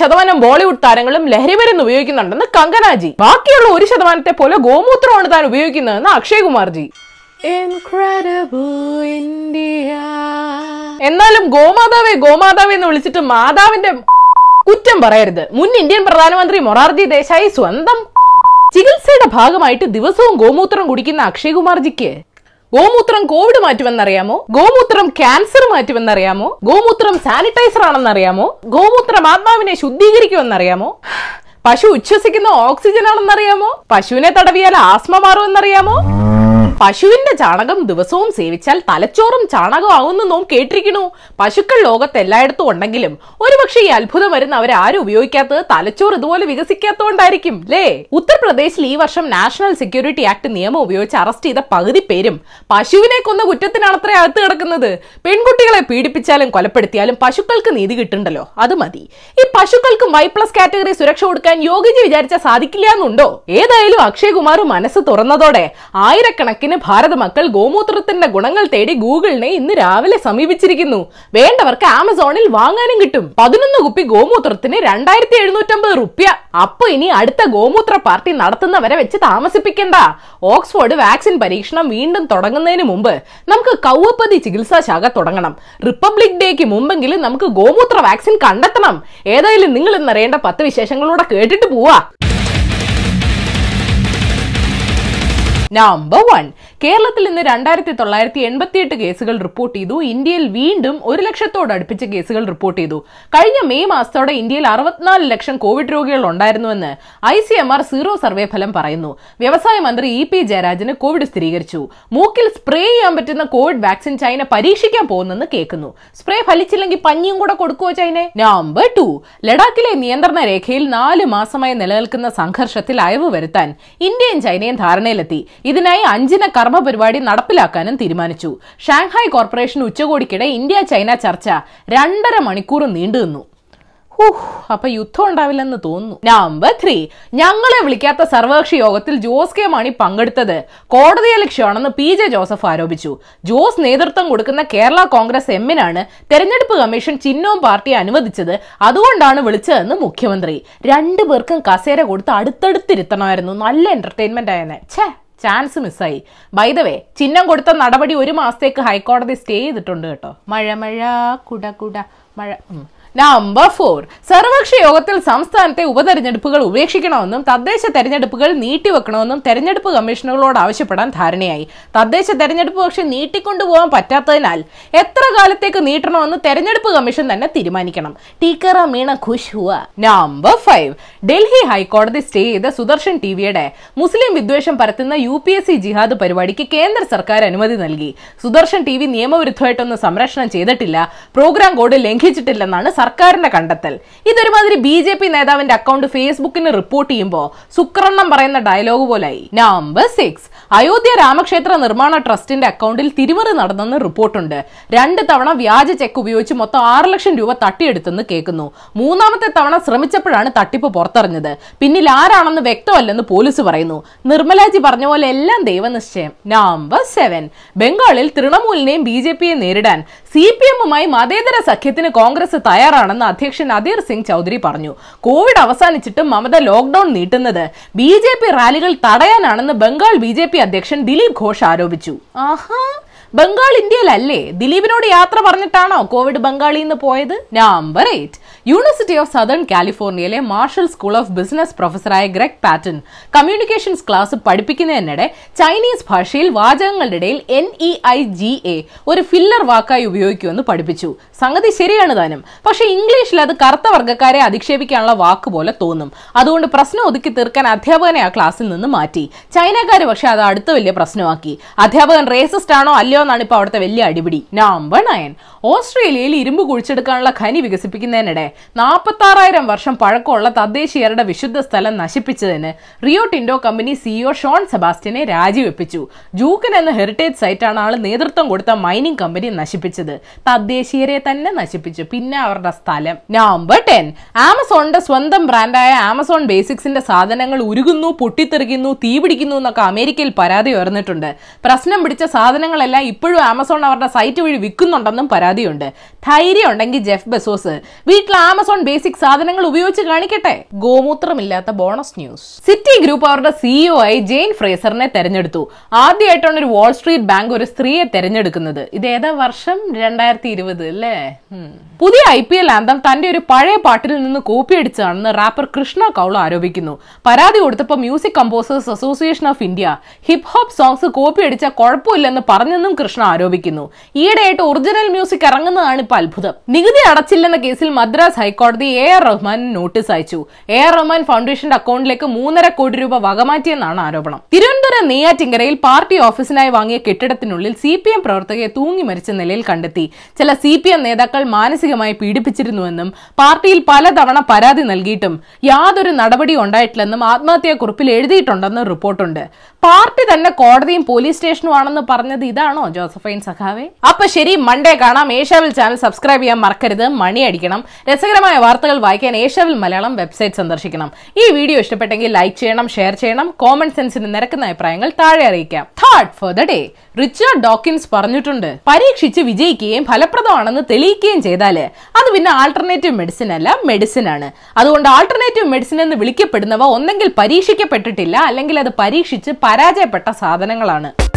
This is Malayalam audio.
ശതമാനം ബോളിവുഡ് താരങ്ങളും ലഹരിമരുന്ന് ഉപയോഗിക്കുന്നുണ്ടെന്ന് കങ്കനാജി ബാക്കിയുള്ള ഒരു ശതമാനത്തെ പോലെ ഗോമൂത്രമാണ് താൻ ഉപയോഗിക്കുന്നതെന്ന് അക്ഷയ് കുമാർജി. എന്നാലും ഗോമാതാവേ ഗോമാതാവേ എന്ന് വിളിച്ചിട്ട് മാതാവിന്റെ കുറ്റം പറയരുത്. മുൻ ഇന്ത്യൻ പ്രധാനമന്ത്രി മൊറാർജി ദേശായി സ്വന്തം ചികിത്സയുടെ ഭാഗമായിട്ട് ദിവസവും ഗോമൂത്രം കുടിക്കുന്ന അക്ഷയ് കുമാർജിക്ക് ഗോമൂത്രം കോവിഡ് മാറ്റുമെന്നറിയാമോ? ഗോമൂത്രം ക്യാൻസർ മാറ്റുമെന്നറിയാമോ? ഗോമൂത്രം സാനിറ്റൈസർ ആണെന്നറിയാമോ? ഗോമൂത്രം ആത്മാവിനെ ശുദ്ധീകരിക്കുമെന്നറിയാമോ? പശു ഉച്ഛസിക്കുന്ന ഓക്സിജൻ ആണെന്നറിയാമോ? പശുവിനെ തടവിയാൽ ആസ്മ മാറുമെന്നറിയാമോ? പശുവിന്റെ ചാണകം ദിവസവും സേവിച്ചാൽ തലച്ചോറും ചാണകമാവുന്നു നോം കേട്ടിരിക്കണു. പശുക്കൾ ലോകത്ത് എല്ലായിടത്തും ഉണ്ടെങ്കിലും ഒരുപക്ഷെ ഈ അത്ഭുതം വരുന്ന അവരാരും ഉപയോഗിക്കാത്തത് തലച്ചോറ് ഇതുപോലെ വികസിക്കാത്തതുകൊണ്ടായിരിക്കും ലേ ഉത്തർപ്രദേശിൽ ഈ വർഷം നാഷണൽ സെക്യൂരിറ്റി ആക്ട് നിയമം ഉപയോഗിച്ച് അറസ്റ്റ് ചെയ്ത പകുതി പേരും പശുവിനെ കൊന്ന കുറ്റത്തിനാണത്രേ അകത്ത് കിടക്കുന്നത്. പെൺകുട്ടികളെ പീഡിപ്പിച്ചാലും കൊലപ്പെടുത്തിയാലും പശുക്കൾക്ക് നീതി കിട്ടുണ്ടല്ലോ അത് മതി. ഈ പശുക്കൾക്ക് വൈ പ്ലസ് കാറ്റഗറി സുരക്ഷ കൊടുക്കാൻ യോഗിജി വിചാരിച്ചാൽ സാധിക്കില്ല എന്നുണ്ടോ? ഏതായാലും അക്ഷയ് കുമാർ മനസ്സ് തുറന്നതോടെ ആയിരക്കണക്കിന് ഭാരത മക്കൾ ഗോമൂത്രത്തിന്റെ ഗുണങ്ങൾ തേടി ഗൂഗിളിനെ ഇന്ന് രാവിലെ സമീപിച്ചിരിക്കുന്നു. വേണ്ടവർക്ക് ആമസോണിൽ വാങ്ങാനും കിട്ടും. പതിനൊന്ന് കുപ്പി ഗോമൂത്രത്തിന് രണ്ടായിരത്തി എഴുന്നൂറ്റമ്പത് റുപ്യ. അപ്പൊ ഇനി അടുത്ത ഗോമൂത്ര പാർട്ടി നടത്തുന്നവരെ വെച്ച് താമസിപ്പിക്കണ്ട. ഓക്സ്ഫോർഡ് വാക്സിൻ പരീക്ഷണം വീണ്ടും തുടങ്ങുന്നതിന് മുമ്പ് നമുക്ക് കൗവപ്പതി ചികിത്സാശാഖ തുടങ്ങണം. റിപ്പബ്ലിക് ഡേക്ക് മുമ്പെങ്കിലും നമുക്ക് ഗോമൂത്ര വാക്സിൻ കണ്ടെത്തണം. ഏതായാലും നിങ്ങൾ ഇന്നറിയേണ്ട പത്ത് വിശേഷങ്ങളൂടെ കേട്ടിട്ട് പോവാ. നമ്പർ വൺ കേരളത്തിൽ ഇന്ന് രണ്ടായിരത്തി തൊള്ളായിരത്തി എൺപത്തിയെട്ട് കേസുകൾ റിപ്പോർട്ട് ചെയ്തു. ഇന്ത്യയിൽ വീണ്ടും ഒരു ലക്ഷത്തോട് അടുപ്പിച്ച കേസുകൾ റിപ്പോർട്ട് ചെയ്തു. കഴിഞ്ഞ മെയ് മാസത്തോടെ ഇന്ത്യയിൽ അറുപത്തിനാല് ലക്ഷം കോവിഡ് രോഗികൾ ഉണ്ടായിരുന്നുവെന്ന് I C M R zero survey ഫലം പറയുന്നു. വ്യവസായ മന്ത്രി ഇ പി ജയരാജന് കോവിഡ് സ്ഥിരീകരിച്ചു. മൂക്കിൽ സ്പ്രേ ചെയ്യാൻ പറ്റുന്ന കോവിഡ് വാക്സിൻ ചൈന പരീക്ഷിക്കാൻ പോകുന്നെന്ന് കേൾക്കുന്നു. സ്പ്രേ ഫലിച്ചില്ലെങ്കിൽ പഞ്ഞിയും കൂടെ കൊടുക്കുവോ ചൈന നമ്പർ ടു. ലഡാക്കിലെ നിയന്ത്രണ രേഖയിൽ നാല് മാസമായി നിലനിൽക്കുന്ന സംഘർഷത്തിൽ അയവ് വരുത്താൻ ഇന്ത്യയും ചൈനയും ധാരണയിലെത്തി. ഇതിനായി അഞ്ചിന കർമ്മ പരിപാടി നടപ്പിലാക്കാനും തീരുമാനിച്ചു. ഷാങ്ഹായ് കോർപ്പറേഷൻ ഉച്ചകോടിക്കിടെ ഇന്ത്യ ചൈന ചർച്ച രണ്ടര മണിക്കൂർ നീണ്ടുനിന്നു നിന്നു. അപ്പൊ യുദ്ധം ഉണ്ടാവില്ലെന്ന് തോന്നുന്നു. നമ്പർ ത്രീ ഞങ്ങളെ വിളിക്കാത്ത സർവകക്ഷി യോഗത്തിൽ ജോസ് കെ മാണി പങ്കെടുത്തത് കോടതിയെ ലക്ഷ്യമാണെന്ന് പി ജെ ജോസഫ് ആരോപിച്ചു. ജോസ് നേതൃത്വം കൊടുക്കുന്ന കേരള കോൺഗ്രസ് എമ്മിനാണ് തെരഞ്ഞെടുപ്പ് കമ്മീഷൻ ചിഹ്നവും പാർട്ടി അനുവദിച്ചത്. അതുകൊണ്ടാണ് വിളിച്ചതെന്ന് മുഖ്യമന്ത്രി. രണ്ടു പേർക്കും കസേര കൊടുത്ത് അടുത്തടുത്തിരുത്തണമായിരുന്നു. നല്ല എന്റർടൈൻമെന്റ് ആയെന്നെ. ഛേ. ചാൻസ് മിസ്സായി ബൈദവേ ചിഹ്നം കൊടുത്ത നടപടി ഒരു മാസത്തേക്ക് ഹൈക്കോടതി സ്റ്റേ ചെയ്തിട്ടുണ്ട് കേട്ടോ മഴ മഴ കുട കുട മഴ. നമ്പർ ഫോർ സർവകക്ഷി യോഗത്തിൽ സംസ്ഥാനത്തെ ഉപതെരഞ്ഞെടുപ്പുകൾ ഉപേക്ഷിക്കണമെന്നും തദ്ദേശ തെരഞ്ഞെടുപ്പുകൾ നീട്ടിവെക്കണമെന്നും തെരഞ്ഞെടുപ്പ് കമ്മീഷനുകളോട് ആവശ്യപ്പെടാൻ ധാരണയായി. തദ്ദേശ തെരഞ്ഞെടുപ്പ് പക്ഷെ നീട്ടിക്കൊണ്ടുപോകാൻ പറ്റാത്തതിനാൽ എത്ര കാലത്തേക്ക് നീട്ടണമെന്ന് തെരഞ്ഞെടുപ്പ് കമ്മീഷൻ തന്നെ തീരുമാനിക്കണം. ടീക്കറ മീണ ഖുഷ് ഹുവ. നമ്പർ ഫൈവ് ഡൽഹി ഹൈക്കോടതി സ്റ്റേ ചെയ്ത സുദർശൻ ടിവിയുടെ മുസ്ലിം വിദ്വേഷം പരത്തുന്ന യു പി എസ് സി ജിഹാദ് പരിപാടിക്ക് കേന്ദ്ര സർക്കാർ അനുമതി നൽകി. സുദർശൻ ടി വി നിയമവിരുദ്ധമായിട്ടൊന്നും സംരക്ഷണം ചെയ്തിട്ടില്ല. പ്രോഗ്രാം കോഡ് ലംഘിച്ചിട്ടില്ലെന്നാണ് സർക്കാരിന്റെ കണ്ടെത്തൽ. ഇതൊരുമാതിരി ബി ജെ പി നേതാവിന്റെ അക്കൗണ്ട് ഫേസ്ബുക്കിന് റിപ്പോർട്ട് ചെയ്യുമ്പോൾ സുക്രണ്ണം പറയുന്ന ഡയലോഗ് പോലായി. നമ്പർ സിക്സ് അയോധ്യ രാമക്ഷേത്ര നിർമ്മാണ ട്രസ്റ്റിന്റെ അക്കൗണ്ടിൽ തിരിമറി നടന്നെന്ന് റിപ്പോർട്ടുണ്ട് രണ്ട് തവണ വ്യാജ ചെക്ക് ഉപയോഗിച്ച് മൊത്തം ആറ് ലക്ഷം രൂപ തട്ടിയെടുത്തെന്ന് കേൾക്കുന്നു. മൂന്നാമത്തെ തവണ ശ്രമിച്ചപ്പോഴാണ് തട്ടിപ്പ് പുറത്തറിഞ്ഞത്. പിന്നിൽ ആരാണെന്ന് വ്യക്തമല്ലെന്ന് പോലീസ് പറയുന്നു. നിർമ്മലാജി പറഞ്ഞ പോലെ എല്ലാം ദൈവനിശ്ചയം. നമ്പർ സെവൻ ബംഗാളിൽ തൃണമൂലിനെയും ബി നേരിടാൻ സി പി എമ്മുമായി മതേതര സഖ്യത്തിന് കോൺഗ്രസ് തയ്യാറാണെന്ന് അധ്യക്ഷൻ അധീർ സിംഗ് ചൗധരി പറഞ്ഞു. കോവിഡ് അവസാനിച്ചിട്ടും മമത ലോക്ഡൌൺ നീട്ടുന്നത് ബി ജെ പി റാലികൾ തടയാനാണെന്ന് ബംഗാൾ ബി ജെ പി അധ്യക്ഷൻ ദിലീപ് ഘോഷ് ആരോപിച്ചു. ആഹാ. ബംഗാൾ ഇന്ത്യയിലല്ലേ? ദിലീപിനോട് യാത്ര പറഞ്ഞിട്ടാണോ കോവിഡ് ബംഗാളിൽ നിന്ന് പോയത്? Number eight university of southern കാലിഫോർണിയയിലെ മാർഷൽ സ്കൂൾ ഓഫ് ബിസിനസ് പ്രൊഫസറായ ഗ്രെഗ് പാറ്റൻ കമ്മ്യൂണിക്കേഷൻസ് ക്ലാസ് പഠിപ്പിക്കുന്നതിനിടെ ചൈനീസ് ഭാഷയിൽ വാചകങ്ങളുടെ ഇടയിൽ N E I G A ഒരു ഫില്ലർ വാക്കായി ഉപയോഗിക്കുമെന്ന് പഠിപ്പിച്ചു. സംഗതി ശരിയാണ് താനും. പക്ഷെ ഇംഗ്ലീഷിൽ അത് കറുത്ത വർഗക്കാരെ അധിക്ഷേപിക്കാനുള്ള വാക്ക് പോലെ തോന്നും. അതുകൊണ്ട് പ്രശ്നം ഒതുക്കി തീർക്കാൻ അധ്യാപകനെ ആ ക്ലാസ്സിൽ നിന്ന് മാറ്റി. ചൈനക്കാർ പക്ഷെ അത് അടുത്ത വലിയ പ്രശ്നമാക്കി. അധ്യാപകൻ റേസിസ്റ്റ് ആണോ അല്ലയോ എന്നാണ് ഇപ്പൊ അവിടുത്തെ വലിയ അടിപിടി. നമ്പർ നയൻ ഓസ്ട്രേലിയയിൽ ഇരുമ്പ് കുഴിച്ചെടുക്കാനുള്ള ഖനി വികസിപ്പിക്കുന്നതിനിടെ നാൽപ്പത്തി ആറായിരം വർഷം പഴക്കമുള്ള തദ്ദേശീയരുടെ വിശുദ്ധ സ്ഥലം നശിപ്പിച്ചതിന് Rio Tinto company CEO Jean സെബാസ്റ്റിനെ രാജിവെപ്പിച്ചു. ജൂക്കൻ എന്ന ഹെറിറ്റേജ് സൈറ്റാണ് ആൾ നേതൃത്വം കൊടുത്ത മൈനിങ് കമ്പനി നശിപ്പിച്ചത്. തദ്ദേശീയരെ തന്നെ നശിപ്പിച്ചു. പിന്നെ അവരുടെ സ്ഥലം. നമ്പർ ടെൻ ആമസോണിന്റെ സ്വന്തം ബ്രാൻഡായ ആമസോൺ ബേസിക്സിന്റെ സാധനങ്ങൾ ഉരുകുന്നു പൊട്ടിത്തെറിക്കുന്നു തീപിടിക്കുന്നു എന്നൊക്കെ അമേരിക്കയിൽ പരാതി ഉയർന്നിട്ടുണ്ട്. പ്രശ്നം പിടിച്ച സാധനങ്ങളെല്ലാം ഇപ്പോഴും ആമസോൺ അവരുടെ സൈറ്റ് വഴി വിൽക്കുന്നുണ്ടെന്നും പരാതിയുണ്ട്. ധൈര്യം ഉണ്ടെങ്കിൽ ജെഫ് ബസോസ് വീട്ടിൽ ആമസോൺ ബേസിക് സാധനങ്ങൾ ഉപയോഗിച്ച് കാണിക്കട്ടെ. ഗോമൂത്രമില്ലാത്ത ബോണസ് ന്യൂസ്. സിറ്റി ഗ്രൂപ്പ് അവരുടെ സിഇഒ ആയി ജെയിൻ ഫ്രേസറിനെ തെരഞ്ഞെടുത്തു. ആദ്യമായിട്ടാണ് ഒരു വാൾ സ്ട്രീറ്റ് ബാങ്ക് ഒരു സ്ത്രീയെ തെരഞ്ഞെടുക്കുന്നത്. ഇത് ഏതാ വർഷം? രണ്ടായിരത്തി ഇരുപത് അല്ലേ പുതിയ ഐ പി എൽ ആന്തം തന്റെ ഒരു പഴയ പാട്ടിൽ നിന്ന് കോപ്പി അടിച്ചതാണെന്ന് റാപ്പർ കൃഷ്ണ കൗൾ ആരോപിക്കുന്നു. പരാതി കൊടുത്തപ്പോൾ music composers association of India hip hop songs copy അടിച്ചാൽ കുഴപ്പമില്ലെന്ന് പറഞ്ഞെന്നും കൃഷ്ണ ആരോപിക്കുന്നു. ഈയിടെയായിട്ട് ഒറിജിനൽ മ്യൂസിക് ഇറങ്ങുന്നതാണ് ഇപ്പൊ അത്ഭുതം. നികുതി അടച്ചില്ലെന്ന കേസിൽ മദ്രാസ് ഹൈക്കോടതി എ ആർ റഹ്മാൻ നോട്ടീസ് അയച്ചു. എ ആർ റഹ്മാൻ ഫൗണ്ടേഷന്റെ അക്കൗണ്ടിലേക്ക് മൂന്നര കോടി രൂപ വകമാറ്റിയെന്നാണ് ആരോപണം. തിരുവനന്തപുരം നെയ്യാറ്റിങ്കരയിൽ പാർട്ടി ഓഫീസിനായി വാങ്ങിയ കെട്ടിടത്തിനുള്ളിൽ സി പി എം പ്രവർത്തകയെ തൂങ്ങി മരിച്ച നിലയിൽ കണ്ടെത്തി. ചില സി പി എം നേതാക്കൾ മാനസികമായി പീഡിപ്പിച്ചിരുന്നുവെന്നും പാർട്ടിയിൽ പലതവണ പരാതി നൽകിയിട്ടും യാതൊരു നടപടി ഉണ്ടായിട്ടില്ലെന്നും ആത്മഹത്യാക്കുറിപ്പിൽ എഴുതിയിട്ടുണ്ടെന്നും റിപ്പോർട്ടുണ്ട്. പാർട്ടി തന്നെ കോടതിയും പോലീസ് സ്റ്റേഷനും പറഞ്ഞത് ഇതാണോ ജോസഫൈൻ സഖാവേ. അപ്പൊ ശരി മൺഡേ കാണാം. ഏഷ്യാവിൽ ചാനൽ സബ്സ്ക്രൈബ് ചെയ്യാൻ മറക്കരുത്. മണി അടിക്കണം. രസകരമായ വാർത്തകൾ വായിക്കാൻ ഏഷ്യാവിൽ മലയാളം വെബ്സൈറ്റ് സന്ദർശിക്കണം. ഈ വീഡിയോ ഇഷ്ടപ്പെട്ടെങ്കിൽ ലൈക്ക് ചെയ്യണം ഷെയർ ചെയ്യണം. കോമൺ സെൻസിന് നിരക്കുന്ന അഭിപ്രായങ്ങൾ താഴെ അറിയിക്കാം. Third for the day Richard Dawkins പറഞ്ഞിട്ടുണ്ട് പരീക്ഷിച്ച് വിജയിക്കുകയും ഫലപ്രദമാണെന്ന് തെളിയിക്കുകയും ചെയ്താൽ അത് പിന്നെ ആൾട്ടർനേറ്റീവ് മെഡിസിൻ അല്ല മെഡിസിൻ ആണ്. അതുകൊണ്ട് ആൾട്ടർനേറ്റീവ് മെഡിസിൻ എന്ന് വിളിക്കപ്പെടുന്നവ ഒന്നെങ്കിൽ പരീക്ഷിക്കപ്പെട്ടിട്ടില്ല അല്ലെങ്കിൽ അത് പരീക്ഷിച്ച് പരാജയപ്പെട്ട സാധനങ്ങളാണ്.